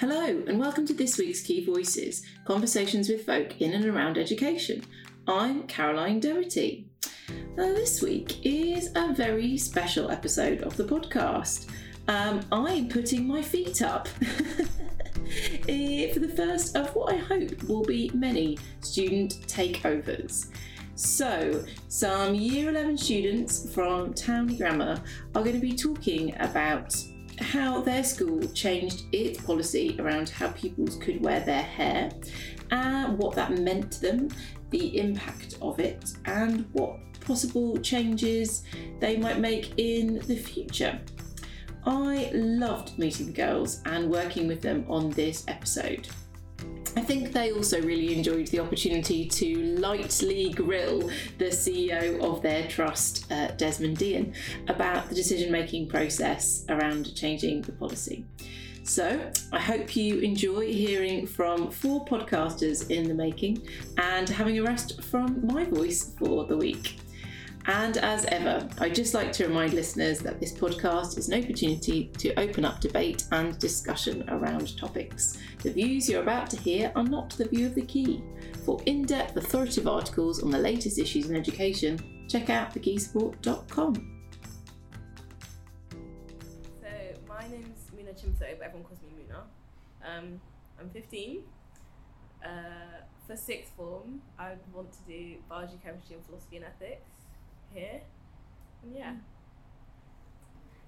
Hello, and welcome to this week's Key Voices Conversations with Folk in and Around Education. I'm Caroline Doherty. Now, this week is a very special episode of the podcast. Um, I'm putting my feet up eh, for the first of what I hope will be many student takeovers. So, some Year 11 students from Townley Grammar are going to be talking about how their school changed its policy around how pupils could wear their hair, and what that meant to them, the impact of it, and what possible changes they might make in the future. I loved meeting the girls and working with them on this episode. I think they also really enjoyed the opportunity to lightly grill the CEO of their trust, uh, Desmond Deehan, about the decision making process around changing the policy. So, I hope you enjoy hearing from four podcasters in the making and having a rest from my voice for the week. And as ever, I'd just like to remind listeners that this podcast is an opportunity to open up debate and discussion around topics. The views you're about to hear are not the view of the key. For in depth, authoritative articles on the latest issues in education, check out thekeysupport.com. So my name's Muna Chimso, but everyone calls me Muna. Um, I'm 15. Uh, for sixth form, I want to do biology, chemistry, and philosophy and ethics here. And yeah.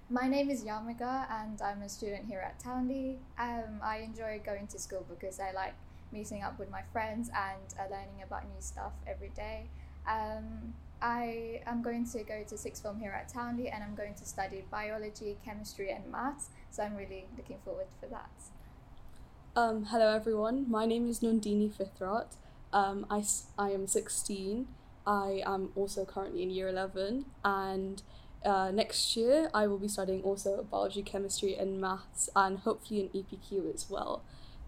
My name is Yamika and I'm a student here at Townley. Um, I enjoy going to school because I like meeting up with my friends and uh, learning about new stuff every day. Um, I am going to go to sixth form here at Townley and I'm going to study biology, chemistry, and maths. So I'm really looking forward for that. Um, hello everyone, my name is Nondini Fithrat. Um, I, s- I am 16. I am also currently in year 11 and uh, next year I will be studying also biology, chemistry and maths and hopefully an EPQ as well.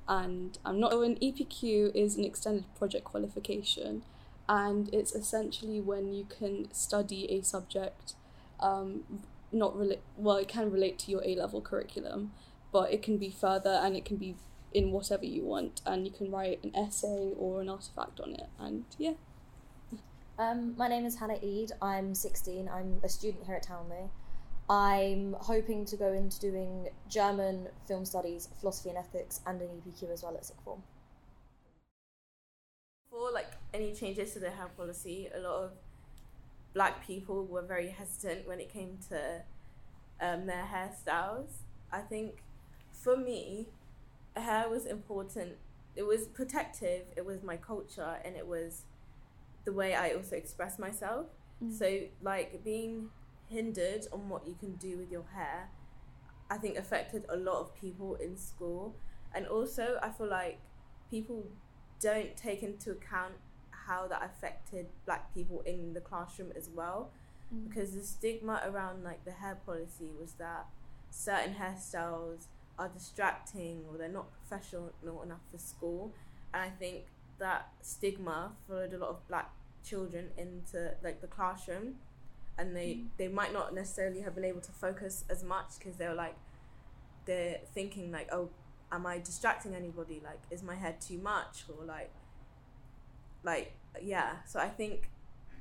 And I'm not, an EPQ is an extended project qualification and it's essentially when you can study a subject um, not relate, well it can relate to your A-level curriculum but it can be further and it can be in whatever you want and you can write an essay or an artifact on it and yeah Um, my name is Hannah Ead. I'm 16. I'm a student here at Townley. I'm hoping to go into doing German film studies, philosophy and ethics, and an EPQ as well at sixth form. For like any changes to the hair policy, a lot of black people were very hesitant when it came to um, their hairstyles. I think for me, hair was important. It was protective. It was my culture, and it was the way I also express myself. Mm. So like being hindered on what you can do with your hair, I think affected a lot of people in school, and also I feel like people don't take into account how that affected black people in the classroom as well. Mm. Because the stigma around like the hair policy was that certain hairstyles are distracting or they're not professional enough for school. And i think that stigma followed a lot of black children into like the classroom. And they they might not necessarily have been able to focus as much because they were like they're thinking like oh am i distracting anybody? Like is my hair too much? Or like like yeah. So i think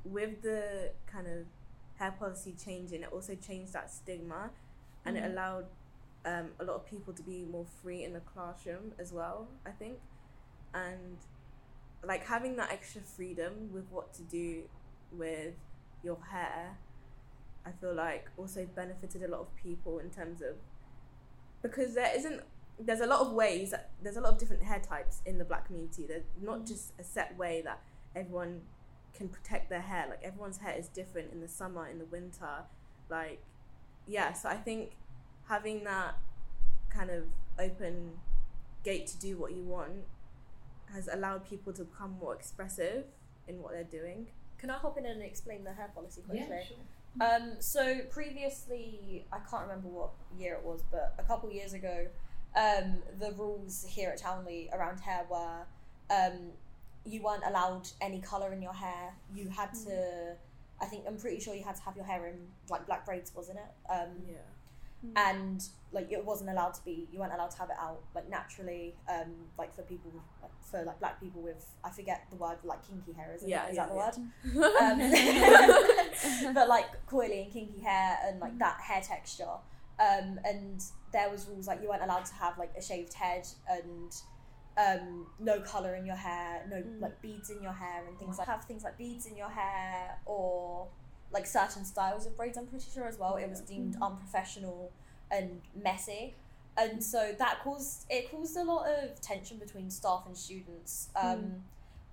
with the kind of hair policy changing it also changed that stigma. And it allowed um, a lot of people to be more free in the classroom as well i think. And like having that extra freedom with what to do with your hair i feel like also benefited a lot of people in terms of because there isn't there's a lot of ways that there's a lot of different hair types in the black community. There's not mm. just a set way that everyone can protect their hair. Like everyone's hair is different in the summer in the winter. Like yeah so i think having that kind of open gate to do what you want has allowed people to become more expressive in what they're doing Can I hop in and explain the hair policy quickly? Um, so previously, I can't remember what year it was, but a couple years ago, um, the rules here at Townley around hair were um, you weren't allowed any color in your hair. You had to, I think, I'm pretty sure you had to have your hair in like black braids, wasn't it? Um, yeah mm. and like it wasn't allowed to be you weren't allowed to have it out like naturally um like for people like, for like black people with I forget the word like kinky hair is yeah, is yeah, that the yeah. word um, but like coily and kinky hair and like that hair texture um and there was rules like you weren't allowed to have like a shaved head and um, no color in your hair, no mm. like beads in your hair, and things like have things like beads in your hair or like certain styles of braids. I'm pretty sure as well. It was deemed mm. unprofessional and messy, and so that caused it caused a lot of tension between staff and students. Um, mm.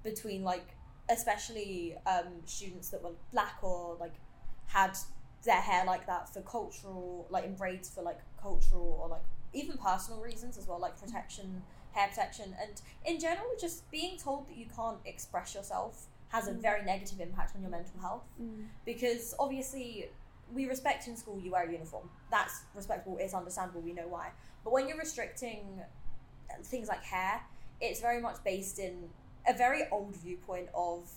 Between like especially um, students that were black or like had their hair like that for cultural like in braids for like cultural or like even personal reasons as well, like protection hair protection, and in general, just being told that you can't express yourself has a mm. very negative impact on your mental health. Mm. Because obviously, we respect in school you wear a uniform. That's respectable, it's understandable, we know why. But when you're restricting things like hair, it's very much based in a very old viewpoint of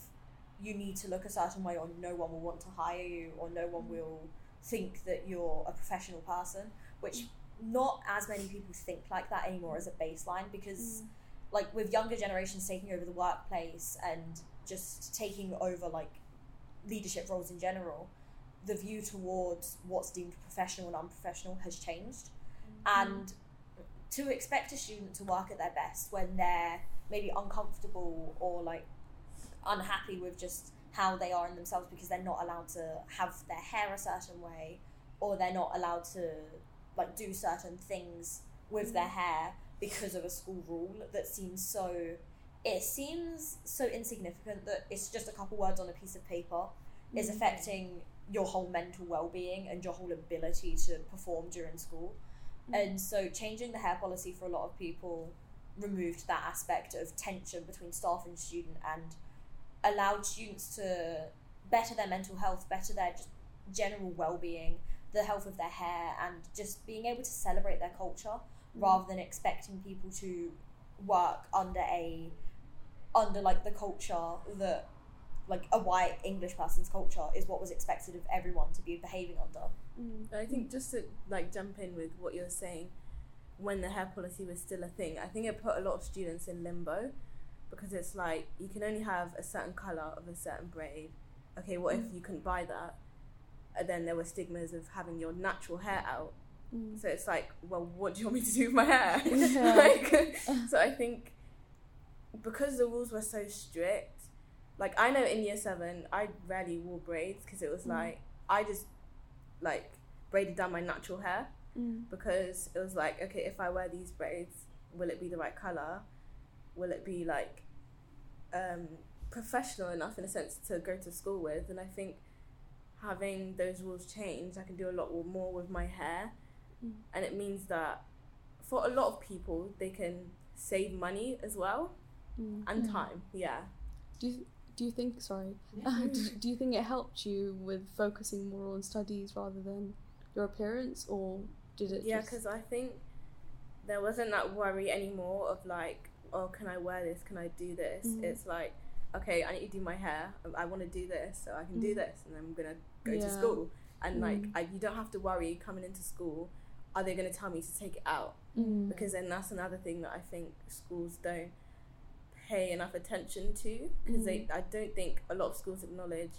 you need to look a certain way or no one will want to hire you or no one mm. will think that you're a professional person, which not as many people think like that anymore as a baseline because mm. like with younger generations taking over the workplace and just taking over like leadership roles in general the view towards what's deemed professional and unprofessional has changed mm. and to expect a student to work at their best when they're maybe uncomfortable or like unhappy with just how they are in themselves because they're not allowed to have their hair a certain way or they're not allowed to like do certain things with mm. their hair because of a school rule that seems so it seems so insignificant that it's just a couple words on a piece of paper is affecting your whole mental well-being and your whole ability to perform during school mm. and so changing the hair policy for a lot of people removed that aspect of tension between staff and student and allowed students to better their mental health better their just general well-being the health of their hair and just being able to celebrate their culture mm. rather than expecting people to work under a under like the culture that like a white English person's culture is what was expected of everyone to be behaving under. Mm. I think just to like jump in with what you're saying, when the hair policy was still a thing, I think it put a lot of students in limbo because it's like you can only have a certain color of a certain braid. Okay, what mm. if you couldn't buy that? and then there were stigmas of having your natural hair out. Mm. So it's like, well, what do you want me to do with my hair? Yeah. like, so I think because the rules were so strict, like I know in year seven, I rarely wore braids because it was mm. like I just like braided down my natural hair mm. because it was like, okay, if I wear these braids, will it be the right color? Will it be like um, professional enough in a sense to go to school with? And I think having those rules change, I can do a lot more with my hair. Mm. And it means that for a lot of people, they can save money as well mm. and mm. time. Yeah. Do you, do you think, sorry, yeah. do, do you think it helped you with focusing more on studies rather than your appearance or did it Yeah, because I think there wasn't that worry anymore of like, oh, can I wear this? Can I do this? Mm. It's like, okay, I need to do my hair. I want to do this, so I can do mm. this, and I'm gonna go yeah. to school. And mm. like, I, you don't have to worry coming into school. Are they gonna tell me to take it out? Mm. Because then that's another thing that I think schools don't pay enough attention to. Because they, mm. I don't think a lot of schools acknowledge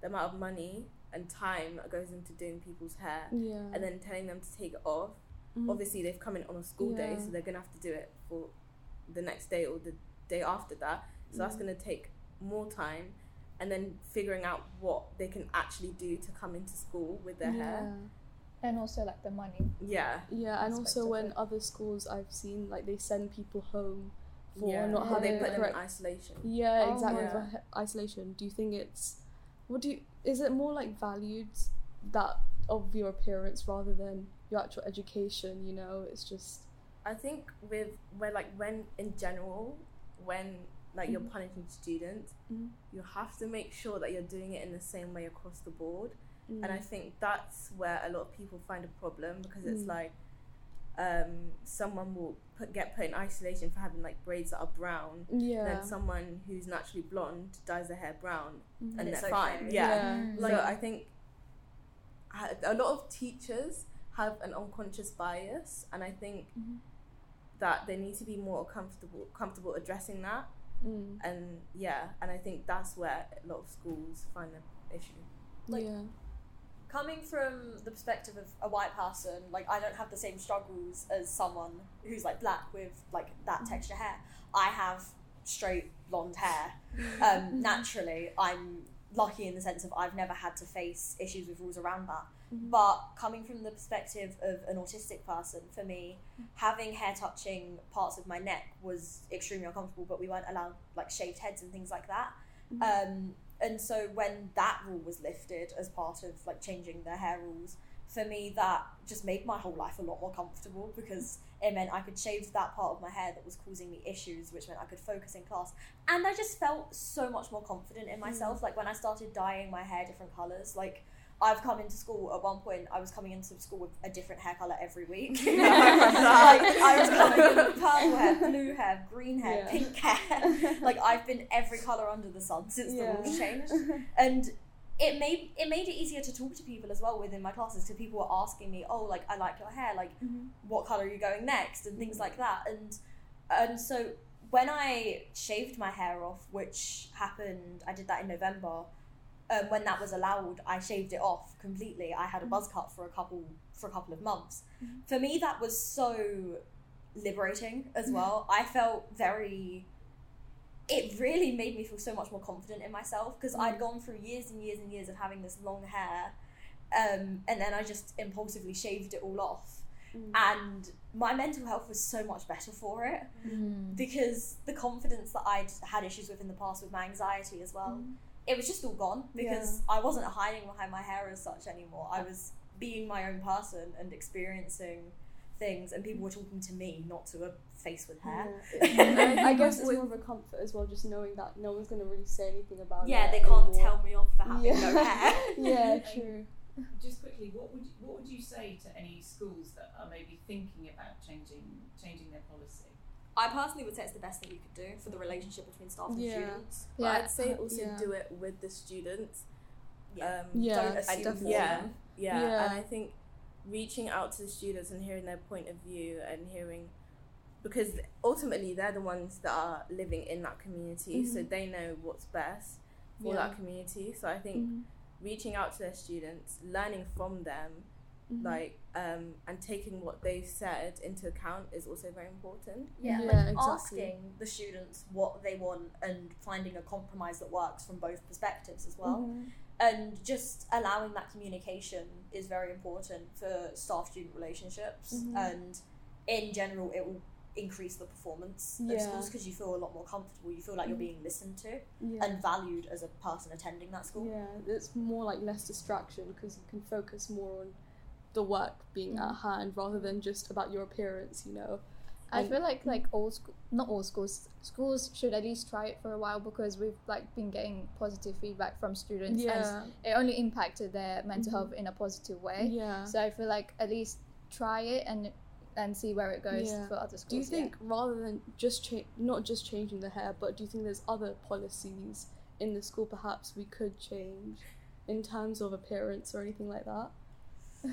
the amount of money and time that goes into doing people's hair, yeah. and then telling them to take it off. Mm. Obviously, they've come in on a school yeah. day, so they're gonna have to do it for the next day or the day after that. So that's gonna take more time and then figuring out what they can actually do to come into school with their yeah. hair and also like the money yeah yeah and also when it. other schools i've seen like they send people home for yeah. not having they put them in isolation yeah oh, exactly yeah. for isolation do you think it's what do you is it more like valued that of your appearance rather than your actual education you know it's just i think with where like when in general when like mm-hmm. you're punishing students, mm-hmm. you have to make sure that you're doing it in the same way across the board. Mm-hmm. And I think that's where a lot of people find a problem because it's mm. like um, someone will put, get put in isolation for having like braids that are brown. Yeah. Then someone who's naturally blonde dyes their hair brown, mm-hmm. and, and they're fine. Yeah. yeah. Like, so I think a lot of teachers have an unconscious bias, and I think Mhm. that they need to be more comfortable comfortable addressing that. Mm. And yeah, and I think that's where a lot of schools find the issue. Like- yeah. Coming from the perspective of a white person, like I don't have the same struggles as someone who's like black with like that mm-hmm. texture hair. I have straight blonde hair. Mm-hmm. Um, mm-hmm. naturally, I'm lucky in the sense of I've never had to face issues with rules around that. But coming from the perspective of an autistic person, for me, having hair touching parts of my neck was extremely uncomfortable. But we weren't allowed like shaved heads and things like that. Um, and so when that rule was lifted as part of like changing the hair rules, for me that just made my whole life a lot more comfortable because it meant I could shave that part of my hair that was causing me issues, which meant I could focus in class. And I just felt so much more confident in myself. Mm. Like when I started dyeing my hair different colours, like I've come into school at one point. I was coming into school with a different hair color every week. like I was coming in with purple hair, blue hair, green hair, Yeah. pink hair. like I've been every color under the sun since the Yeah. rules changed, and it made it made it easier to talk to people as well within my classes. Because people were asking me, "Oh, like I like your hair. Like, Mhm. what color are you going next?" and things like that. And and so when I shaved my hair off, which happened, I did that in November. Um, when that was allowed, I shaved it off completely. I had a buzz cut for a couple for a couple of months. Mhm. For me, that was so liberating as well. I felt very. It really made me feel so much more confident in myself because I'd gone through years and years and years of having this long hair, um, and then I just impulsively shaved it all off Mm. and my mental health was so much better for it Mm. because the confidence that I'd had issues with in the past with my anxiety as well, it was just all gone because I wasn't hiding behind my hair as such anymore. I was being my own person and experiencing things, and people were talking to me, not to a face with hair. Yeah. I guess it's more of a comfort as well, just knowing that no one's gonna really say anything about it. Yeah, they can't anymore. tell me off for having yeah. no hair. yeah, true. Just quickly, what would you, what would you say to any schools that are maybe thinking about changing changing their policy? I personally would say it's the best thing you could do for the relationship between staff and Yeah. students. But Yeah. I'd say also Yeah. do it with the students. Yeah. Um, Yeah, Don't assume def- yeah, yeah, Yeah. and I think reaching out to the students and hearing their point of view and hearing because ultimately they're the ones that are living in that community, so Mhm. they know what's best for Yeah. that community. So I think Mhm. reaching out to their students, learning from them, Mhm. like um, and taking what they've said into account is also very important. Yeah, Yeah, like exactly. asking the students what they want and finding a compromise that works from both perspectives as well. Mhm. And just allowing that communication is very important for staff student relationships. Mhm. And in general, it will increase the performance Yeah. of schools because you feel a lot more comfortable. You feel like you're Mhm. being listened to Yeah. and valued as a person attending that school. Yeah, it's more like less distraction because you can focus more on the work being at hand rather than just about your appearance, you know. I feel like like all school, not all schools, schools should at least try it for a while because we've like been getting positive feedback from students, Yeah, and it only impacted their mental health mm-hmm. in a positive way. yeah. So I feel like at least try it and and see where it goes Yeah. for other schools. Do you yeah. think rather than just cha- not just changing the hair, but do you think there's other policies in the school perhaps we could change in terms of appearance or anything like that?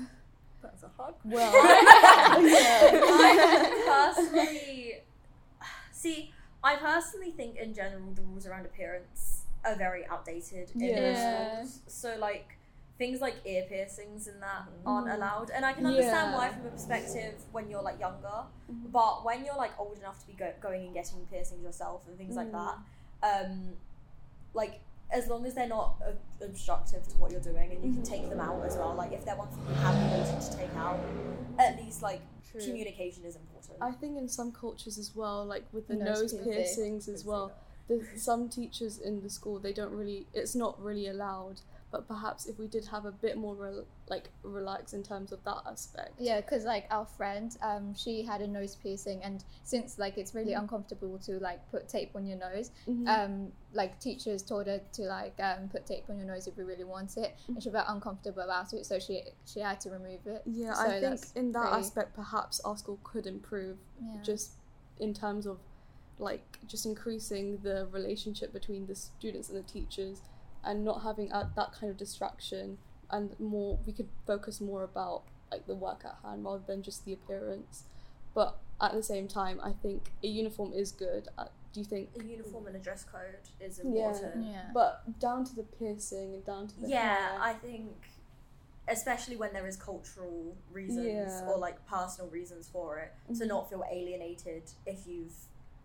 That's a hard Well, I personally see. I personally think in general the rules around appearance are very outdated in Yeah. So like things like ear piercings and that aren't Mhm. allowed, and I can understand Yeah. why from a perspective when you're like younger, Mhm. but when you're like old enough to be go- going and getting piercings yourself and things like that, um, like as long as they're not ob- obstructive to what you're doing and you can take them out as well like if they're ones that you have the ability to take out at least like True. communication is important I think in some cultures as well, like with the Nose nose, piercing. piercings as well, the, some teachers in the school they don't really. It's not really allowed. But perhaps if we did have a bit more like relax in terms of that aspect. Yeah, because like our friend, um, she had a nose piercing, and since like it's really uncomfortable to like put tape on your nose, Mhm. um, like teachers told her to like um, put tape on your nose if you really want it, and she felt uncomfortable about it, so she she had to remove it. yeah, so I think in that pretty- aspect, perhaps our school could improve Yeah. just in terms of like just increasing the relationship between the students and the teachers and not having uh, that kind of distraction and more we could focus more about like the work at hand rather than just the appearance. But at the same time, I think a uniform is good. Uh, do you think? A uniform and a dress code is important. Yeah. yeah. But down to the piercing and down to the Yeah, hair. I think, especially when there is cultural reasons Yeah. or like personal reasons for it, to Mhm. not feel alienated if you've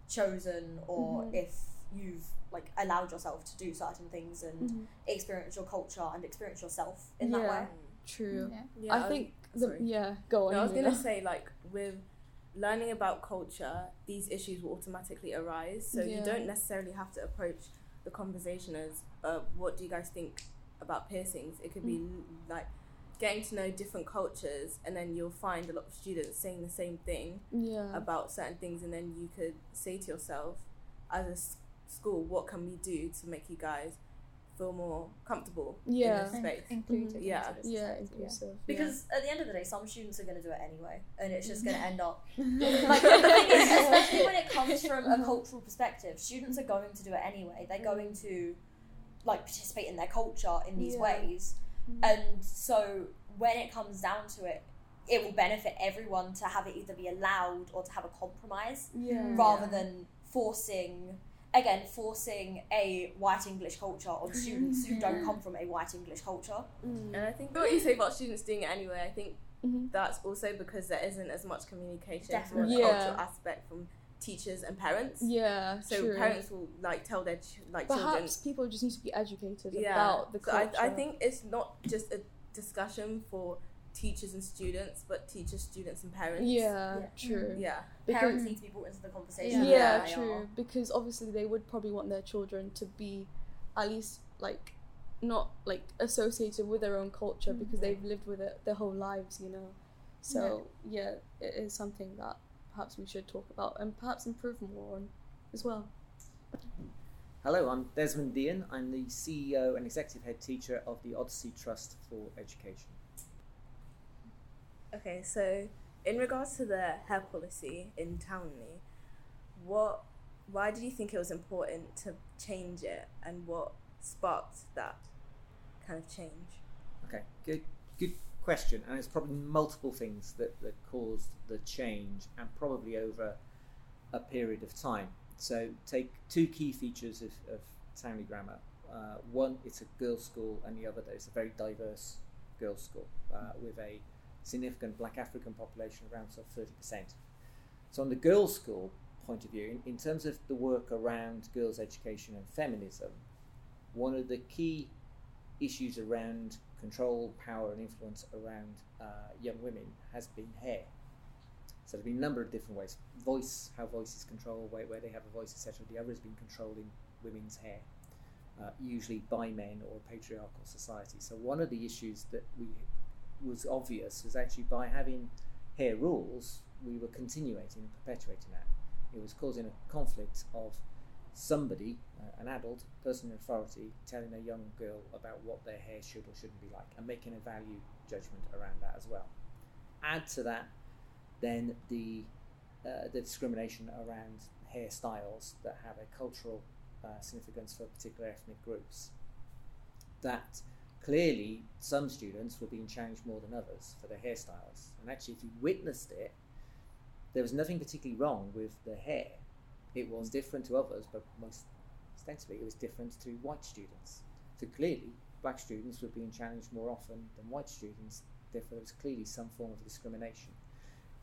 chosen or Mhm. if you've like allowed yourself to do certain things and Mhm. experience your culture and experience yourself in that way. True. Yeah. Yeah, I was- think the yeah. Go on. No, I was gonna say like with learning about culture, these issues will automatically arise. So Yeah. you don't necessarily have to approach the conversation as, uh, "What do you guys think about piercings?" It could be Mm. like getting to know different cultures, and then you'll find a lot of students saying the same thing Yeah. about certain things, and then you could say to yourself, as a s- school, what can we do to make you guys feel more comfortable Yeah. in this space? Included mm-hmm. Yeah. into the yeah, society, inclusive. Because at the end of the day, some students are going to do it anyway, and it's just going to end up like the thing is, especially when it comes from a cultural perspective, students are going to do it anyway. They're mm. going to like participate in their culture in these Yeah. ways, mm. and so when it comes down to it, it will benefit everyone to have it either be allowed or to have a compromise yeah. rather than forcing. Again, forcing a white English culture on students who don't come from a white English culture. And I think what you say about students doing it anyway, I think Mhm. that's also because there isn't as much communication Definitely. from a Yeah. cultural aspect from teachers and parents. Yeah. So true. parents will like tell their ch- like children. Perhaps people just need to be educated Yeah. about the So culture. I, I think it's not just a discussion for teachers and students, but teachers, students, and parents. Yeah, Yeah. true. Mm-hmm. Yeah. Parents need to be brought into the conversation. Yeah, Yeah, true. are. Because obviously they would probably want their children to be at least like not like associated with their own culture mm-hmm. because they've lived with it their whole lives, you know. So yeah, it is something that perhaps we should talk about and perhaps improve more on as well. Hello, I'm Desmond Deehan. I'm the CEO and Executive Head Teacher of the Odyssey Trust for Education. Okay, so in regards to the hair policy in Townley, what, why did you think it was important to change it, and what sparked that kind of change? Okay, good, good question. And it's probably multiple things that, that caused the change, and probably over a period of time. So take two key features of, of Townley Grammar. Uh, one, it's a girls' school, and the other, it's a very diverse girls' school uh, with a significant Black African population, around sort of 30%. So, on the girls' school point of view, in, in terms of the work around girls' education and feminism, one of the key issues around control, power, and influence around uh, young women has been hair. So there's been a number of different ways. Voice, how voice is controlled, where, where they have a voice, etc. The other has been controlling women's hair, uh, usually by men or patriarchal society. So one of the issues that we was obvious was actually by having hair rules, we were continuing and perpetuating that. It was causing a conflict of somebody, uh, an adult, person in authority, telling a young girl about what their hair should or shouldn't be like, and making a value judgment around that as well. Add to that, then the uh, the discrimination around hairstyles that have a cultural uh, significance for particular ethnic groups. That clearly some students were being challenged more than others for their hairstyles, and actually, if you witnessed it, there was nothing particularly wrong with the hair. It was different to others, but most ostensibly it was different to white students. So clearly, black students were being challenged more often than white students. Therefore, there was clearly some form of discrimination.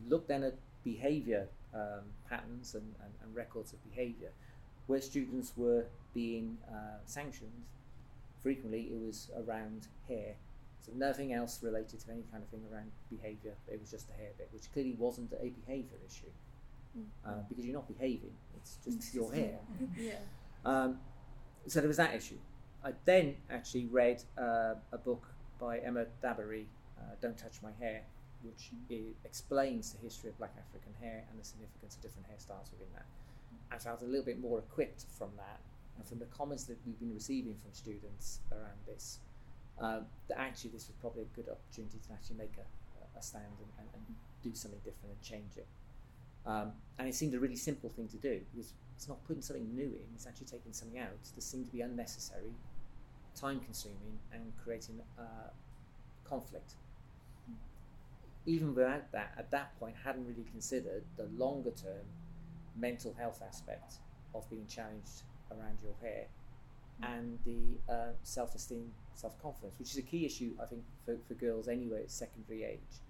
Look then at behaviour um, patterns and, and, and, records of behaviour, where students were being uh, sanctioned. Frequently, it was around hair, so nothing else related to any kind of thing around behaviour. It was just the hair bit, which clearly wasn't a behaviour issue uh, because you're not behaving; it's just your hair. Yeah. Um, so there was that issue. I then actually read uh, a book by Emma Dabiri, uh, Don't Touch My Hair, which i explains the history of black African hair and the significance of different hairstyles within that. And I felt a little bit more equipped from that and from the comments that we've been receiving from students around this, uh, that actually this was probably a good opportunity to actually make a, a stand and, and, and do something different and change it. Um, and it seemed a really simple thing to do because it's not putting something new in, it's actually taking something out that seemed to be unnecessary, time consuming, and creating uh, conflict. even without that, at that point, hadn't really considered the longer term mental health aspect of being challenged around your hair and the uh, self esteem, self confidence, which is a key issue, I think, for, for girls anyway at secondary age.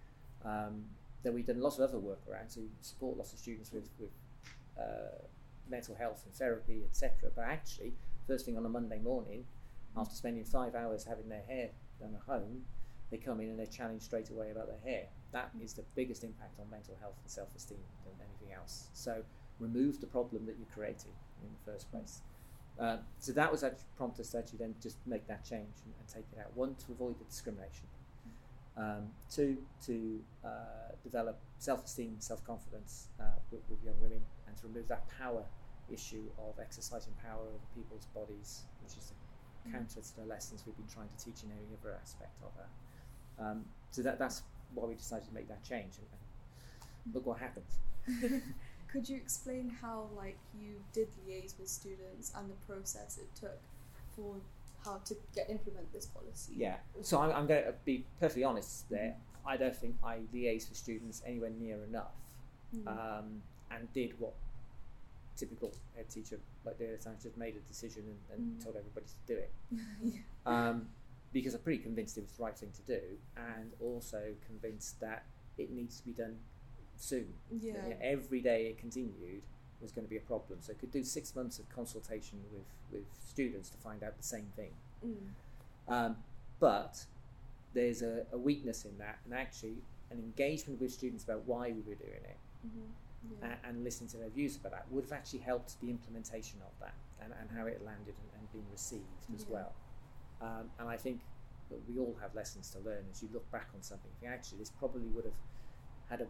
Um, that we've done lots of other work around to support lots of students with, with uh, mental health and therapy, etc. But actually, first thing on a Monday morning, after spending five hours having their hair done at home, they come in and they're challenged straight away about their hair. That is the biggest impact on mental health and self esteem than anything else. So, remove the problem that you're creating in the first place. Uh, so that was actually prompted us to actually then just make that change and, and take it out. One, to avoid the discrimination. Um, two, to uh, develop self-esteem, self-confidence uh, with, with, young women, and to remove that power issue of exercising power over people's bodies, which is the counter to the lessons we've been trying to teach in every other aspect of that. Um, so that, that's why we decided to make that change, and, and look what happened. Could you explain how, like, you did liaise with students and the process it took for how to get implement this policy? Yeah. So I'm, I'm going to be perfectly honest there. I don't think I liaised with students anywhere near enough, mm. um, and did what typical head teacher like the other just made a decision and, and mm. told everybody to do it. yeah. um, because I'm pretty convinced it was the right thing to do, and also convinced that it needs to be done soon. Yeah. every day it continued was going to be a problem. So it could do six months of consultation with, with students to find out the same thing. Mm. Um, but there's a, a, weakness in that, and actually an engagement with students about why we were doing it. Mm-hmm. Yeah. And, and listening to their views about that would have actually helped the implementation of that and, and how it landed and, and been received as yeah. well. Um, and I think that we all have lessons to learn as you look back on something. Actually, this probably would have had a,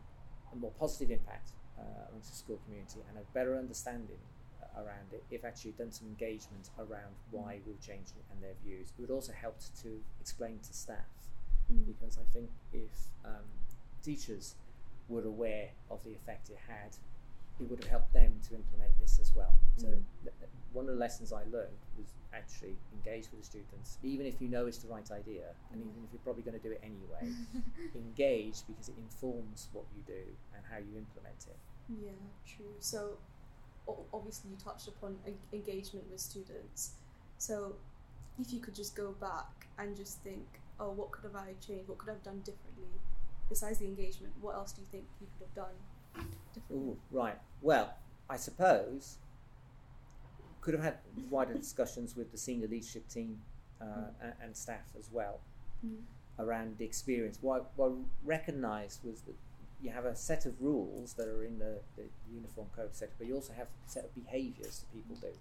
a more positive impact uh, amongst the school community and a better understanding uh, around it if actually done some engagement around why mm. we've changed it and their views. It would also help to explain to staff mm. because I think if um, teachers were aware of the effect it had, it would have helped them to implement this as well. So mm. th- one of the lessons I learned was actually engage with the students, even if you know it's the right idea, and even if you're probably going to do it anyway. engage because it informs what you do and how you implement it. Yeah, true. So obviously you touched upon engagement with students. So if you could just go back and just think, oh, what could have I changed? What could I have done differently? Besides the engagement, what else do you think you could have done Ooh, right. Well, I suppose could have had wider discussions with the senior leadership team uh, mm. and, staff as well mm. around the experience. What, what I recognised was that you have a set of rules that are in the, the uniform code set, but you also have a set of behaviours that people do.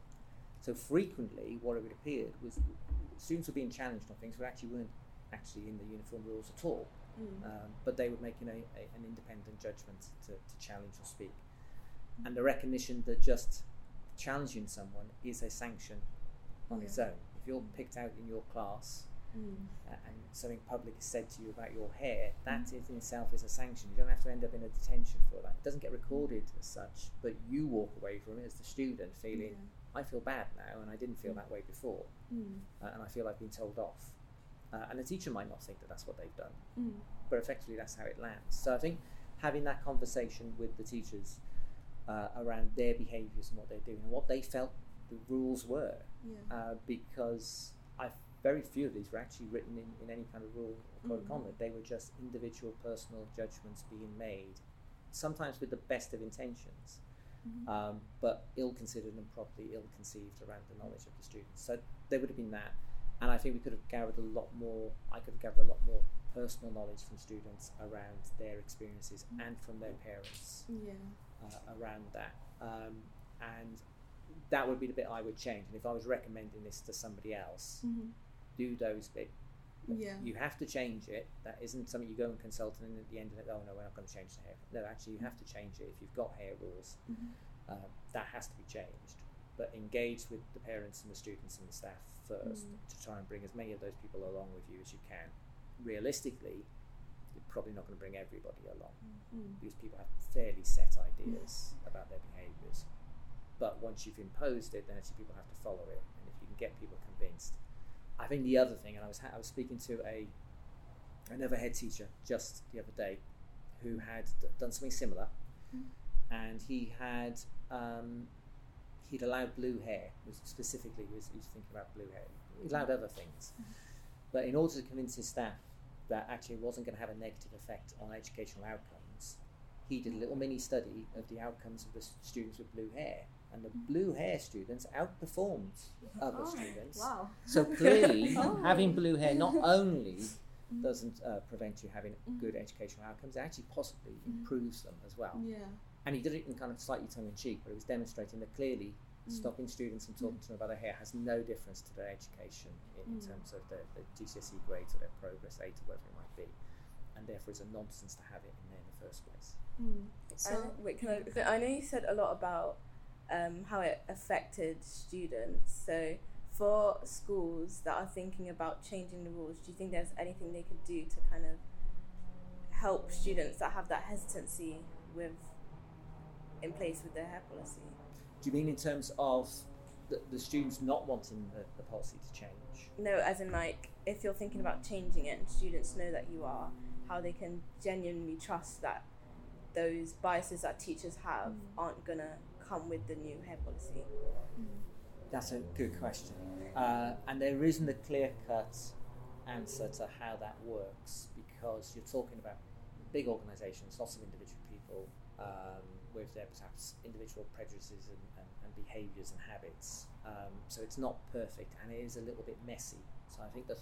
So frequently, what it would appear was students were being challenged on things that actually weren't actually in the uniform rules at all, mm. um, but they were making a, a, an independent judgment to, to challenge or speak. Mm. And the recognition that just challenging someone is a sanction on yeah. its own. If you're picked out in your class mm. uh, and something public is said to you about your hair, that mm. in itself is a sanction. You don't have to end up in a detention for that. It doesn't get recorded as such, but you walk away from it as the student feeling, yeah. I feel bad now and I didn't feel mm. that way before. Mm. Uh, and I feel I've been told off. Uh, and the teacher might not think that that's what they've done, mm. but effectively that's how it lands. So I think having that conversation with the teachers uh, around their behaviours and what they're doing and what they felt the rules were, yeah. uh, because I very few of these were actually written in, in any kind of rule or code mm-hmm. of conduct. They were just individual personal judgments being made, sometimes with the best of intentions, mm-hmm. um, but ill considered and probably ill conceived around the knowledge of the students. So there would have been that. And I think we could have gathered a lot more, I could have gathered a lot more personal knowledge from students around their experiences mm-hmm. and from their parents yeah. uh, around that. Um, and that would be the bit I would change. And if I was recommending this to somebody else, mm-hmm do those bits. Yeah. You have to change it. That isn't something you go and consult and then at the end of it, oh no, we're not going to change the hair. No, actually, you have to change it. If you've got hair rules, mm-hmm. uh, that has to be changed. But engage with the parents and the students and the staff 1st mm-hmm. to try and bring as many of those people along with you as you can. Realistically, you're probably not going to bring everybody along mm-hmm. because people have fairly set ideas about their behaviours. But once you've imposed it, then actually people have to follow it. And if you can get people convinced, I think the other thing, and I was I was speaking to a another head teacher just the other day, who had d- done something similar, and he had um, he'd allowed blue hair. Was specifically, he was, he was thinking about blue hair. He allowed mm-hmm. other things, mm-hmm. but in order to convince his staff that actually it wasn't going to have a negative effect on educational outcomes, he did a little mini study of the outcomes of the students with blue hair, and the mm-hmm. blue hair students outperformed oh other Oh, students. Wow. So clearly, Oh. having blue hair not only doesn't uh, prevent you having good educational outcomes, it actually possibly improves them as well. Yeah. And he did it in kind of slightly tongue in cheek, but it was demonstrating that clearly mm. stopping students and talking mm. to them about their hair has no difference to their education in, in mm. terms of their, their GCSE grades or their progress eight or whatever it might be. And therefore, it's a nonsense to have it in there in the first place. I know, wait, can I, I know you said a lot about um, how it affected students. So, for schools that are thinking about changing the rules, do you think there's anything they could do to kind of help students that have that hesitancy with in place with their hair policy? Do you mean in terms of the, the students not wanting the, the policy to change? No, as in like if you're thinking about changing it and students know that you are, how they can genuinely trust that those biases that teachers have aren't gonna come with the new hair policy. That's a good question. Uh, and there isn't a clear cut answer to how that works because you're talking about big organisations, lots of individual people um, with their perhaps individual prejudices and, and, and behaviours and habits. Um, so it's not perfect and it is a little bit messy. So I think the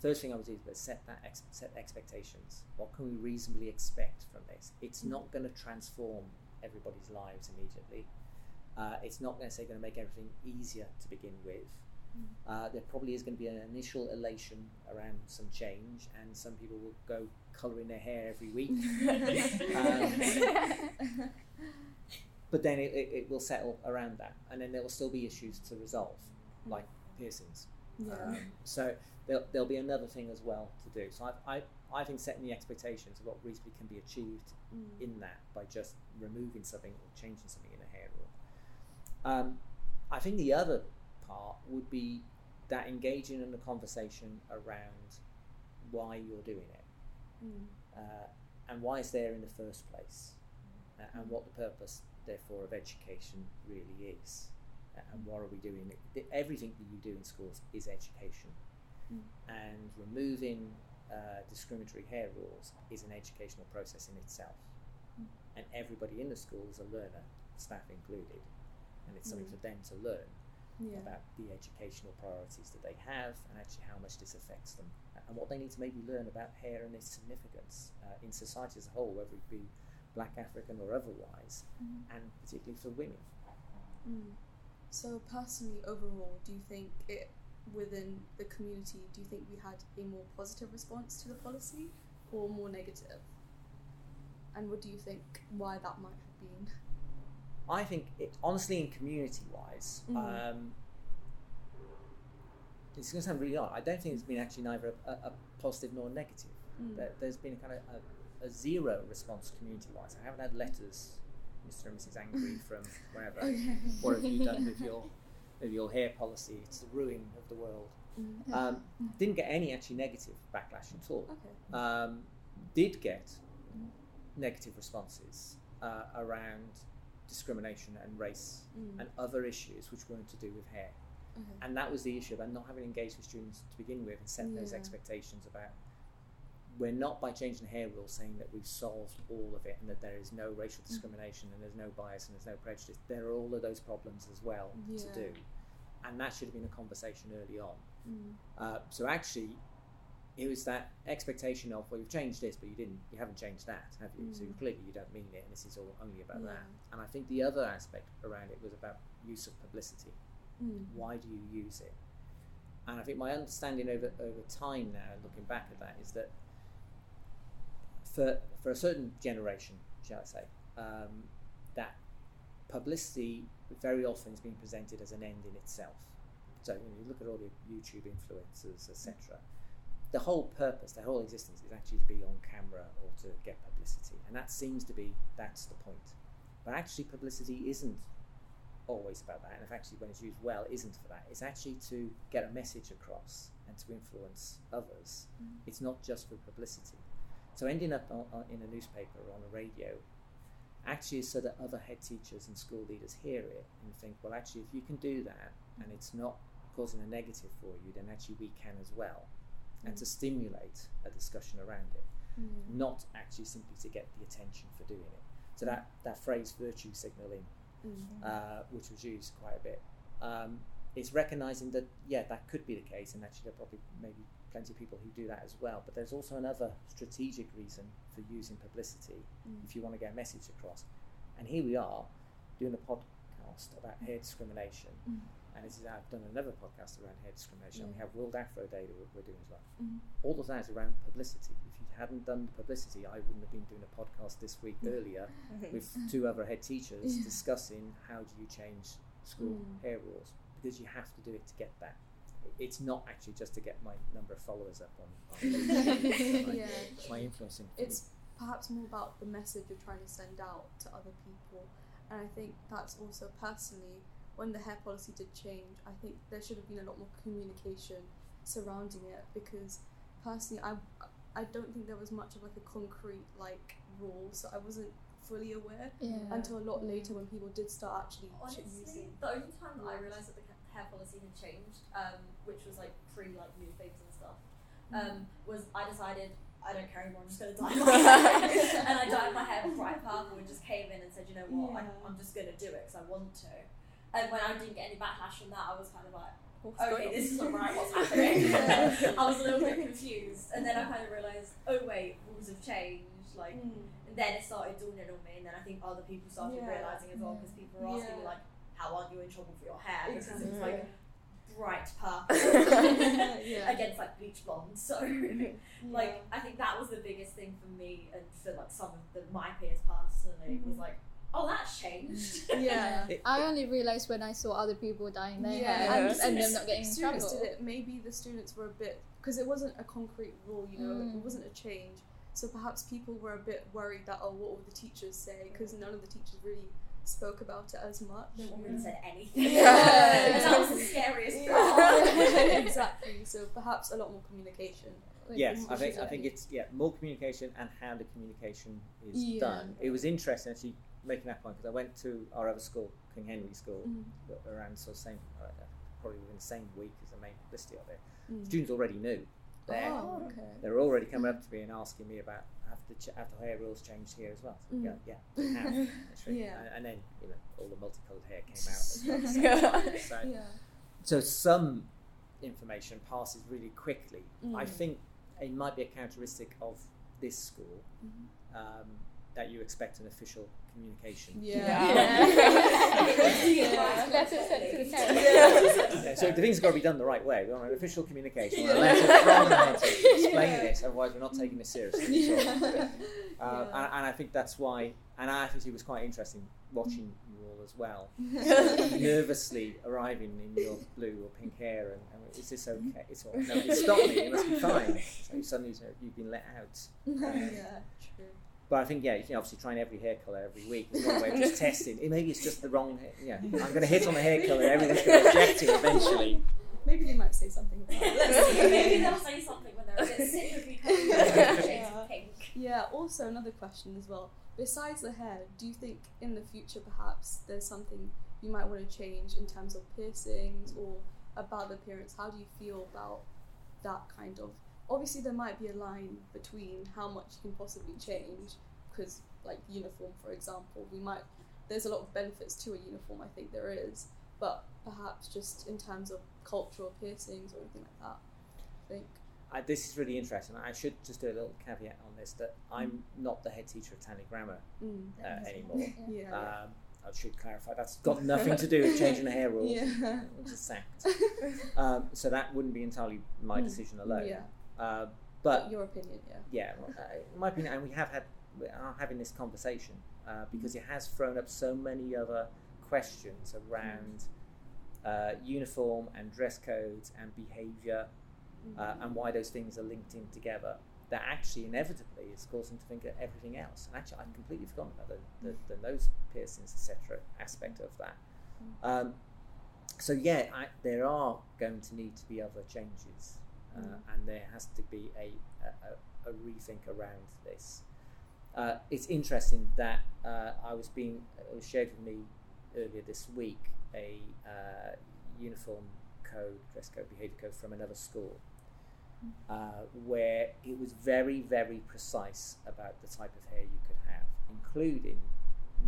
first thing I would do is set that ex- set expectations. What can we reasonably expect from this? It's not going to transform everybody's lives immediately. Uh, it's not necessarily going to make everything easier to begin with. Uh, there probably is going to be an initial elation around some change, and some people will go colouring their hair every week. Um, but then it, it, it will settle around that, and then there will still be issues to resolve, like piercings. Um, so there'll, there'll be another thing as well to do. So I, I, I think setting the expectations of what reasonably can be achieved in that by just removing something or changing something in a hair rule. Um, I think the other would be that engaging in a conversation around why you're doing it uh, and why it's there in the first place uh, and what the purpose therefore of education really is uh, and what are we doing? It, everything that you do in schools is education. And removing uh, discriminatory hair rules is an educational process in itself. And everybody in the school is a learner staff included. And it's something for them to learn Yeah. about the educational priorities that they have and actually how much this affects them and what they need to maybe learn about hair and its significance uh, in society as a whole, whether it be black, African, or otherwise, and particularly for women. So personally, overall, do you think it within the community? Do you think we had a more positive response to the policy, or more negative? And what do you think why that might have been? I think it honestly, in community wise, Mhm. um, it's going to sound really odd. I don't think it's been actually neither a, a, a positive nor negative. Mm. There, there's been a kind of a, a zero response community wise. I haven't had letters, Mr. and Mrs. Angry, from wherever. Okay. What have you done with your with your hair policy? It's the ruin of the world. Mm. Um, didn't get any actually negative backlash at all. Okay. Um, did get negative responses uh, around discrimination and race Mm. and other issues which weren't to do with hair. Okay. And that was the issue about not having engaged with students to begin with and set those expectations about we're not by changing the hair rule saying that we've solved all of it and that there is no racial Mm. discrimination and there's no bias and there's no prejudice. There are all of those problems as well Yeah. to do. And that should have been a conversation early on. Mm. Uh, so actually, it was that expectation of well, you've changed this, but you didn't, you haven't changed that, have you? So Mm. clearly, you don't mean it, and this is all only about Yeah. that. And I think the other aspect around it was about use of publicity. Mm. Why do you use it? And I think my understanding over over time now, looking back at that, is that for for a certain generation, shall I say, um, that publicity very often is being presented as an end in itself. So when you look at all the YouTube influencers, etc. The whole purpose, their whole existence, is actually to be on camera or to get publicity, and that seems to be that's the point. But actually, publicity isn't always about that, and if actually when it's used well, isn't for that. It's actually to get a message across and to influence others. Mm. It's not just for publicity. So ending up on, on, in a newspaper or on a radio actually is so that other head teachers and school leaders hear it and think, well, actually, if you can do that mm. and it's not causing a negative for you, then actually we can as well. And to stimulate a discussion around it, not actually simply to get the attention for doing it. So that, that phrase virtue signaling, uh, which was used quite a bit, um, is recognizing that, yeah, that could be the case, and actually there are probably maybe plenty of people who do that as well. But there's also another strategic reason for using publicity if you want to get a message across. And here we are doing a podcast about hair discrimination. And this is, I've done another podcast around hair discrimination. We mm. have World Afro Day that we're, doing as well. Mm-hmm. All of that is around publicity. If you hadn't done the publicity, I wouldn't have been doing a podcast this week earlier with two other head teachers discussing how do you change school mm. hair rules because you have to do it to get that. It's not actually just to get my number of followers up on, on my, Yeah. my influencing. It's perhaps more about the message you're trying to send out to other people. And I think that's also personally, when the hair policy did change, I think there should have been a lot more communication surrounding it because personally, I, I don't think there was much of like a concrete like rule, so I wasn't fully aware Yeah. until a lot later when people did start actually ch- Honestly, using. the only time that I realised that the hair policy had changed, um, which was like pre like newspapers and stuff, um, was I decided I don't care anymore. I'm just gonna dye my hair, and I dyed my hair bright purple and just came in and said, you know what, Yeah. I'm just gonna do it because I want to. And when I didn't get any backlash from that, I was kind of like, okay, this isn't right. What's happening? I was a little bit confused, and then I kind of realised, oh wait, rules have changed. Like, Mm. and then it started dawning on me, and then I think other people started Yeah. realising as well because people were asking me like, how aren't you in trouble for your hair? Because it was like bright purple Yeah. against like bleach blonde. So like I think that was the biggest thing for me and for like some of the, my peers personally was Mhm. like, oh that's changed. yeah. I only realised when I saw other people dying their Yeah. and, and them not getting in students trouble. did it. Maybe the students were a bit because it wasn't a concrete rule, you know, Mm. it wasn't a change. So perhaps people were a bit worried that oh, what will the teachers say? Because none of the teachers really spoke about it as much. no one really said anything. Yeah. And that was the scariest part. Yeah. exactly. So perhaps a lot more communication. Like, Yes, I think I think it's yeah more communication and how the communication is Yeah. done. It was interesting actually making that point because I went to our other school, King Henry School, Mhm. around sort of same uh, probably within the same week as the main publicity of it. Mm. Students already knew. There, Oh, okay. they were already coming up to me and asking me about have the ch- have the hair rules changed here as well. So, Mm. Yeah, yeah. Yeah. And, and then you know all the multicolored hair came out. As well, at the so, Yeah. so some information passes really quickly. I Mm. think it might be a characteristic of this school Mhm. um, that you expect an official communication. Yeah. Letter sent to the parents. Yeah, so the things got to be done the right way. We want an official communication. We want a letter from the head teacher explaining this, otherwise we're not taking this seriously. So, Yeah. uh, Yeah. and, and I think that's why, and I actually it was quite interesting watching you all as well, nervously arriving in your blue or pink hair, and, and is this okay? It's all right. No, it's stop me. It must be fine. So suddenly you know, you've been let out. yeah. True. But I think yeah, you can obviously trying every hair colour every week is one way of just testing. It, maybe it's just the wrong. Hair. Yeah, I'm going to hit on the hair colour. Everyone's going to reject it eventually. Maybe they might say something about it. Maybe they'll say something when they're a bit sick of me coming in shades of pink. Yeah, also another question as well. Besides the hair, do you think in the future perhaps there's something you might want to change in terms of piercings or about the appearance? How do you feel about that kind of obviously there might be a line between how much you can possibly change because like uniform for example, we might there's a lot of benefits to a uniform, I think there is, but perhaps just in terms of cultural piercings or anything like that. I think. I, this is really interesting. I should just do a little caveat on this that I'm not the head teacher of Townley Grammar Mm. uh, anymore. Yeah. Um, I should clarify that's got nothing to do with changing the hair rules. Yeah. I'm just sacked. Um, so that wouldn't be entirely my Mm. decision alone. Yeah. Uh, but your opinion, yeah. yeah, uh, in my opinion, and we have had we are having this conversation uh, because it has thrown up so many other questions around uh, uniform and dress codes and behaviour uh, and why those things are linked in together. That actually inevitably is causing to think of everything else. And actually, I'd completely forgotten about the, the, the nose piercings, etc. aspect of that. Um, so yeah, I, there are going to need to be other changes, uh, Mm. and there has to be a, a, a rethink around this. Uh, it's interesting that uh, I was being it was shared with me earlier this week a uh, uniform code, dress code, behaviour code from another school, uh, where it was very, very precise about the type of hair you could have, including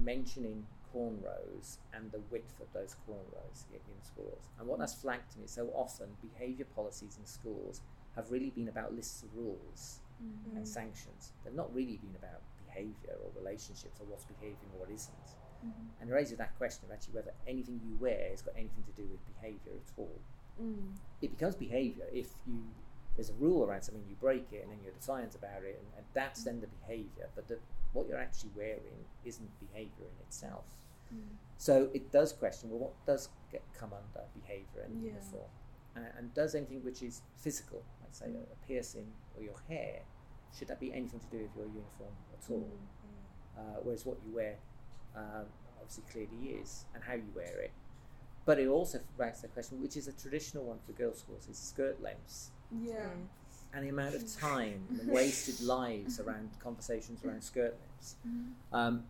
mentioning cornrows and the width of those cornrows in, in schools. And what that's flagged to me so often, behaviour policies in schools have really been about lists of rules Mm. and sanctions. They've not really been about behaviour or relationships or what's behaving or what isn't. Mhm. And it raises that question of actually whether anything you wear has got anything to do with behaviour at all. Mm. It becomes behaviour if you there's a rule around something, you break it, and then you're defiant about it, and, and that's then the behaviour. But the, what you're actually wearing isn't behaviour in itself. Mm. So it does question well, what does get, come under behaviour and Yeah. uniform? Uh, and does anything which is physical, like say a, a piercing or your hair, should that be anything to do with your uniform at all? Mm. Uh, whereas what you wear um, obviously clearly is, and how you wear it. But it also raises the question, which is a traditional one for girls' schools, is skirt lengths Yeah. and the amount of time and wasted lives around conversations around skirt lengths. Mhm. Um,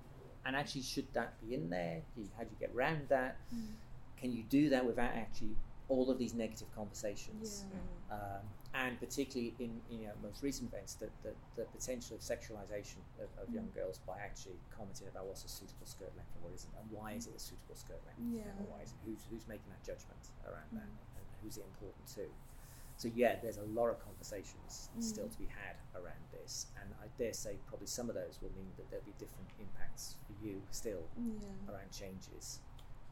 and actually, should that be in there? How do you get around that? Mm. Can you do that without actually all of these negative conversations? Yeah. Um, and particularly in, in you know, most recent events, the, the, the potential of sexualization of, of young girls by actually commenting about what's a suitable skirt length and what isn't, and why is it a suitable skirt length, Yeah. and why is it, who's, who's making that judgment around that, Mm. and who's it important to. So yeah, there's a lot of conversations Mm. still to be had around this, and I dare say probably some of those will mean that there'll be different impacts for you still Yeah. around changes.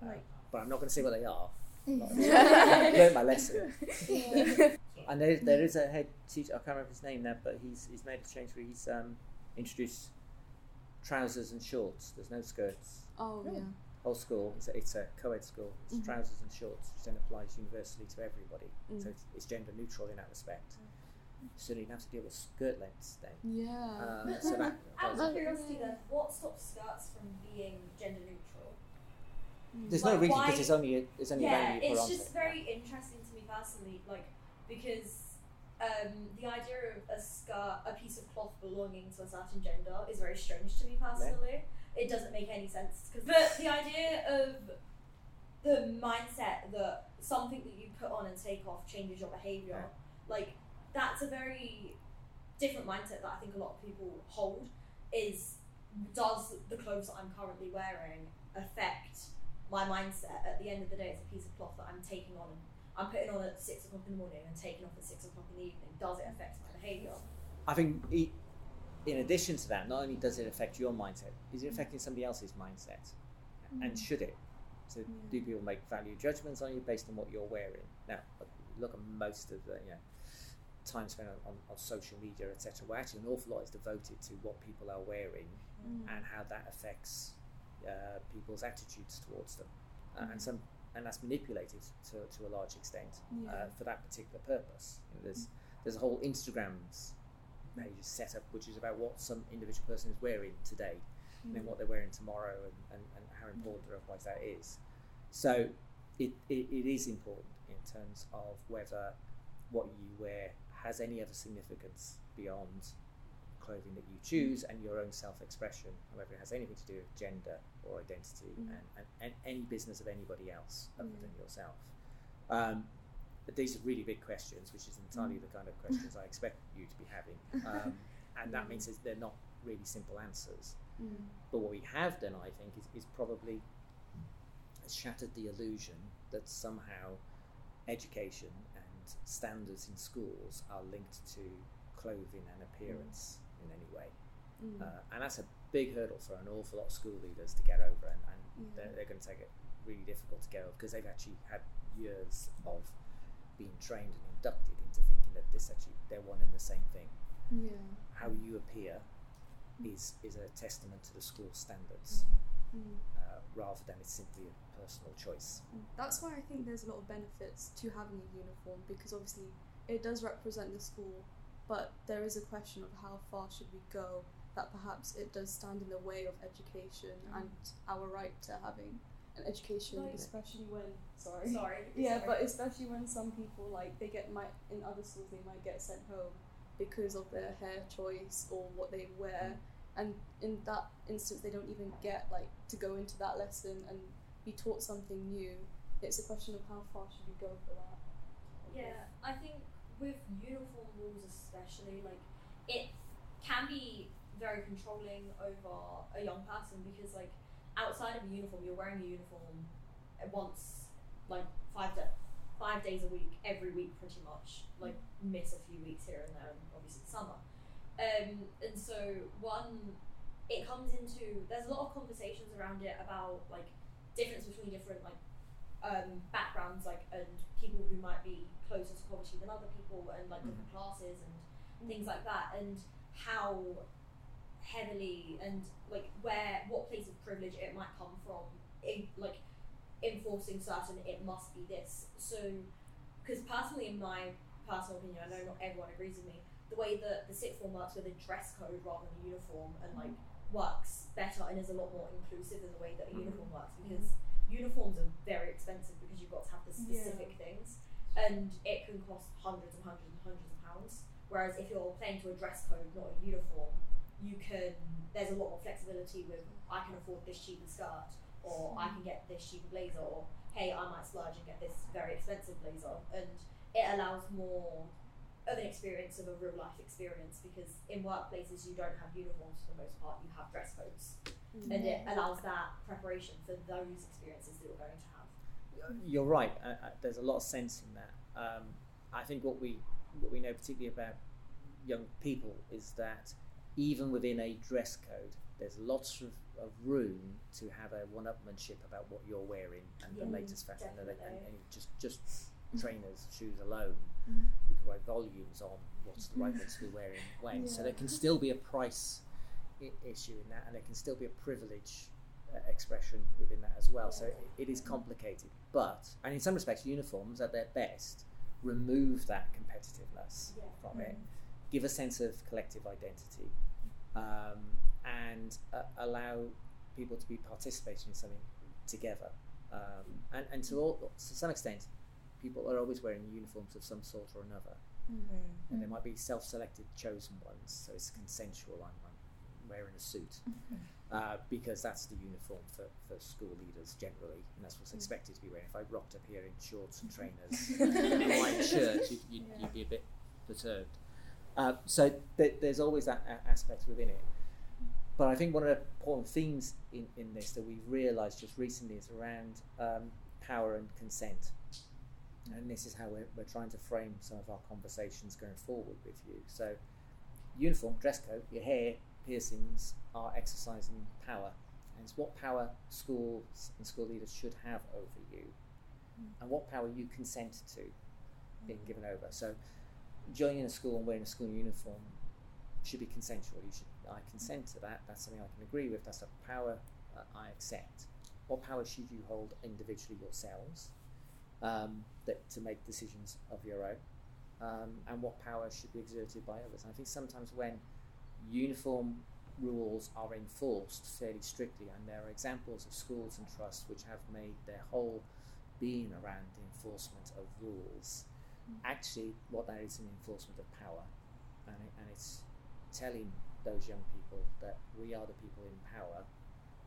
Uh, Right. but I'm not going to say what they are. Yeah. I've learned my lesson. Yeah. And there, there is a head teacher, I can't remember his name now, but he's, he's made a change where he's um, introduced trousers and shorts. There's no skirts. Oh yeah. Whole school, it's a, it's a co ed school, it's Mhm. trousers and shorts, which then applies universally to everybody. So Mm. it's, it's gender neutral in that respect. So you don't have to deal with skirt lengths then. Yeah. Um, so that, Out of was- curiosity, then, what stops skirts from being gender neutral? Mm. there's like, no reason because it's only a, it's only a yeah, value it's just very interesting to me personally, like because um, the idea of a skirt, a piece of cloth belonging to a certain gender, is very strange to me personally. It doesn't make any sense because the the idea of the mindset that something that you put on and take off changes your behavior, like that's a very different mindset that I think a lot of people hold. Is does the clothes that I'm currently wearing affect my mindset at the end of the day it's a piece of cloth that I'm taking on and I'm putting on at six o'clock in the morning and taking off at six o'clock in the evening. Does it affect my behaviour? I think i in addition to that, not only does it affect your mindset, is it affecting somebody else's mindset? And should it? So do people make value judgments on you based on what you're wearing? Now, look at most of the you know, time spent on, on, on social media, etc. Well, actually, an awful lot is devoted to what people are wearing Mm. and how that affects uh, people's attitudes towards them, uh, and some and that's manipulated to, to a large extent uh, for that particular purpose. You know, there's there's a whole Instagrams page set up which is about what some individual person is wearing today, and then what they're wearing tomorrow, and, and, and how important or otherwise that is. So it, it, it is important in terms of whether what you wear has any other significance beyond clothing that you choose and your own self-expression, and whether it has anything to do with gender or identity Mm. and, and, and any business of anybody else other Yeah. than yourself. Um, but these are really big questions, which is entirely the kind of questions I expect you to be having. Um, and that means they're not really simple answers. Mm. But what we have done, I think, is, is probably shattered the illusion that somehow education and standards in schools are linked to clothing and appearance in any way. Mm. Uh, and that's a big hurdle for an awful lot of school leaders to get over, and, and Yeah. they're, they're going to take it really difficult to get over because they've actually had years of being trained and inducted into thinking that this actually they're one and the same thing. Yeah. How you appear is is a testament to the school standards Mm. uh, rather than it's simply a personal choice. That's why I think there's a lot of benefits to having a uniform because obviously it does represent the school, but there is a question of how far should we go that perhaps it does stand in the way of education and our right to having an education, Like- especially when sorry. Sorry. Yeah, sorry. but especially when some people like they get might in other schools they might get sent home because of their hair choice or what they wear, mm. and in that instance, they don't even get like to go into that lesson and be taught something new. It's a question of how far should you go for that. Yeah, I think with uniform rules especially, like it can be very controlling over a young person because like outside of a uniform, you're wearing a uniform once, like five da- five days a week, every week pretty much. Like miss a few weeks here and there, and obviously the summer. Um, and so one, it comes into there's a lot of conversations around it about like difference between different like um, backgrounds, like and people who might be closer to poverty than other people, and like different classes and things like that, and how heavily and like where what place of privilege it might come from, in, like enforcing certain it must be this. So, because personally, in my personal opinion, I know not everyone agrees with me. The way that the sixth form works with a dress code rather than a uniform, and like works better and is a lot more inclusive than the way that a mm-hmm. uniform works mm-hmm. because uniforms are very expensive because you've got to have the specific things and it can cost hundreds and hundreds and hundreds of pounds. Whereas if you're playing to a dress code, not a uniform, you can there's a lot more flexibility with I can afford this cheaper skirt or I can get this cheaper blazer or hey I might splurge and get this very expensive blazer and it allows more of an experience of a real life experience because in workplaces you don't have uniforms for the most part you have dress codes and it allows that preparation for those experiences that you're going to have You're right. Uh, uh, there's a lot of sense in that. Um, I think what we what we know particularly about young people is that even within a dress code, there's lots of, of room to have a one-upmanship about what you're wearing and Yeah, the latest fashion, and, and, and just just trainers' shoes alone, Mm. you can write volumes on what's the right one to be wearing when. So there can still be a price I- issue in that, and there can still be a privilege uh, expression within that as well. So it, it is complicated, but and in some respects, uniforms at their best remove that competitiveness Yeah. from it, give a sense of collective identity, um, and uh, allow people to be participating in something together. Um, and, and to, all, to some extent, people are always wearing uniforms of some sort or another. And there might be self selected, chosen ones, so it's consensual. I'm, I'm wearing a suit uh, because that's the uniform for, for school leaders generally, and that's what's expected to be wearing. If I rocked up here in shorts and trainers and a white shirt, you'd, you'd, you'd be a bit perturbed. Uh, so th- there's always that a- aspect within it. But I think one of the important themes in, in this that we've realised just recently is around um, power and consent. And this is how we're, we're trying to frame some of our conversations going forward with you. So, uniform, dress code, your hair, piercings are exercising power. And it's what power schools and school leaders should have over you, and what power you consent to being given over. So, joining a school and wearing a school uniform should be consensual. You should, I consent to that. That's something I can agree with. That's a power uh, I accept. What power should you hold individually yourselves um, that to make decisions of your own? Um, and what power should be exerted by others? And I think sometimes when uniform rules are enforced fairly strictly, and there are examples of schools and trusts which have made their whole being around the enforcement of rules. Actually, what that is an enforcement of power, and, it, and it's telling those young people that we are the people in power,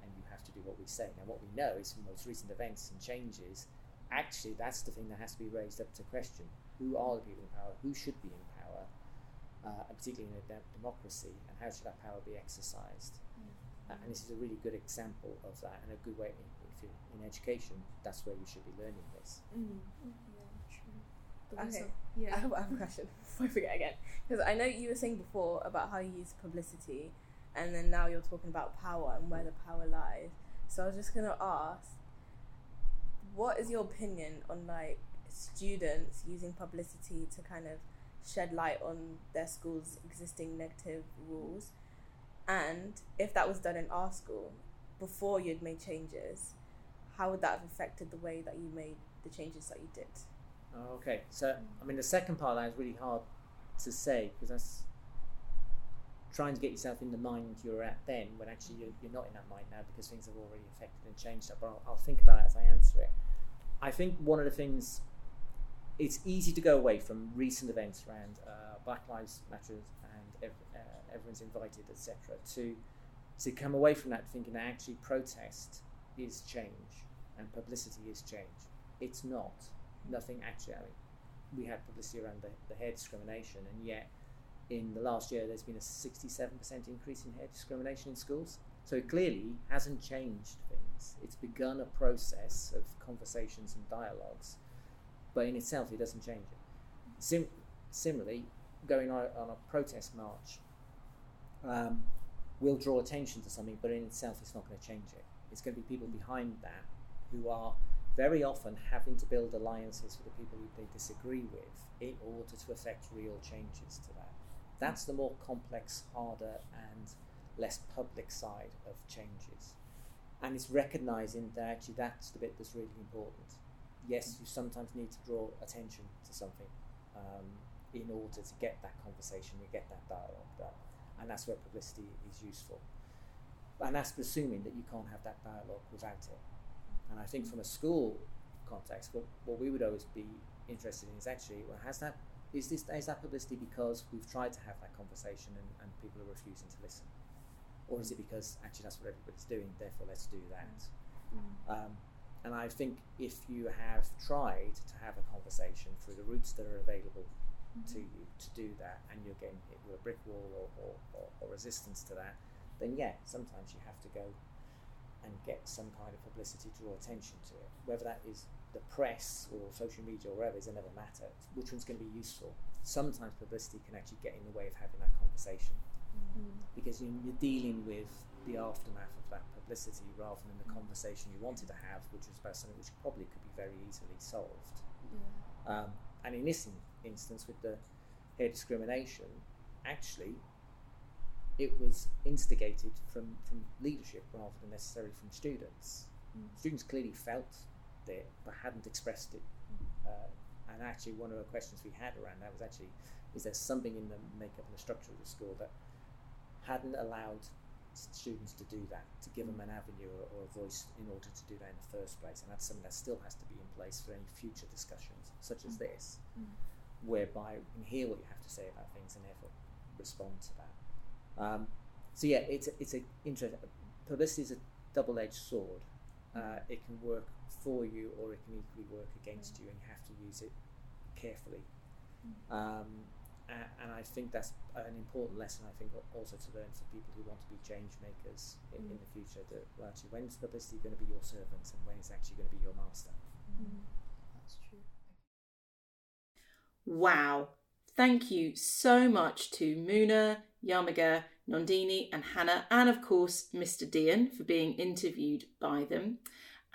and you have to do what we say. Now, what we know is from most recent events and changes, actually, that's the thing that has to be raised up to question: who are the people in power? Who should be in power? uh, and particularly in a de- democracy, and how should that power be exercised? Uh, and this is a really good example of that, and a good way, if you're in education, that's where you should be learning this. Okay. I Yeah. have, I have a question before I forget again. Because I know you were saying before about how you use publicity, and then now you're talking about power and where the power lies. So I was just gonna ask, what is your opinion on like students using publicity to kind of shed light on their school's existing negative rules? And if that was done in our school before you'd made changes, how would that have affected the way that you made the changes that you did? Okay, so I mean, the second part of that is really hard to say because that's trying to get yourself in the mind you're at then when actually you're, you're not in that mind now because things have already affected and changed that. But I'll, I'll think about it as I answer it. I think one of the things it's easy to go away from recent events around uh, Black Lives Matter and ev- uh, everyone's invited, etc., to to come away from that thinking that actually protest is change and publicity is change. It's not. Nothing actually. I mean, we had publicity around the, the hair discrimination, and yet in the last year there's been a 67% increase in hair discrimination in schools. So it clearly hasn't changed things. It's begun a process of conversations and dialogues, but in itself it doesn't change it. Sim- similarly, going on, on a protest march um, will draw attention to something, but in itself it's not going to change it. It's going to be people behind that who are very often having to build alliances with the people who they disagree with in order to affect real changes to that. That's the more complex, harder, and less public side of changes. And it's recognizing that actually that's the bit that's really important. Yes, you sometimes need to draw attention to something um, in order to get that conversation, to get that dialogue done. And that's where publicity is useful. And that's presuming that you can't have that dialogue without it. And I think from a school context, what, what we would always be interested in is actually, well, has that is this is that publicity because we've tried to have that conversation and, and people are refusing to listen? or is it because actually that's what everybody's doing, therefore let's do that? Mm. Um, and I think if you have tried to have a conversation through the routes that are available mm-hmm. to you to do that, and you're getting hit with a brick wall or, or, or, or resistance to that, then yeah, sometimes you have to go and get some kind of publicity to draw attention to it. Whether that is the press or social media or whatever is another matter. Which one's going to be useful? Sometimes publicity can actually get in the way of having that conversation mm. because you, are dealing with the aftermath of that publicity rather than the conversation you wanted to have, which was about something which probably could be very easily solved. Yeah. Um, and in this in- instance, with the hair discrimination, actually, it was instigated from, from leadership rather than necessarily from students. Mm. Students clearly felt it but hadn't expressed it. Mm. Uh, and actually, one of the questions we had around that was actually, is there something in the makeup and the structure of the school that hadn't allowed students to do that, to give them an avenue or, or, a voice in order to do that in the first place. And that's something that still has to be in place for any future discussions, such as mm. this, mm. whereby you can hear what you have to say about things and therefore respond to that. Um, so yeah, it's a, it's a interesting. Publicity is a double-edged sword. Uh, it can work for you, or it can equally work against you, and you have to use it carefully. Mm. Um, and I think that's an important lesson. I think also to learn for people who want to be change makers in, mm. in the future. That well, actually, when is publicity going to be your servant, and when is actually going to be your master? Mm. That's true. Wow! Thank you so much to Muna, Yamaga, Nondini, and Hannah, and of course Mr. Deehan for being interviewed by them.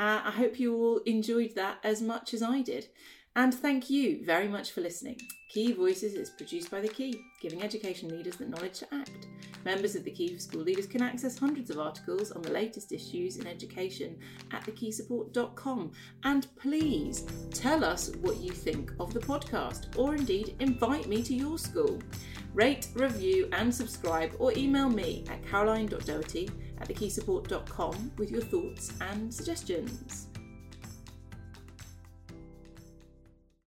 Uh, I hope you all enjoyed that as much as I did. And thank you very much for listening. Key Voices is produced by The Key, giving education leaders the knowledge to act. Members of The Key for School Leaders can access hundreds of articles on the latest issues in education at thekeysupport.com. And please tell us what you think of the podcast, or indeed invite me to your school. Rate, review, and subscribe, or email me at caroline.doherty at thekeysupport.com with your thoughts and suggestions.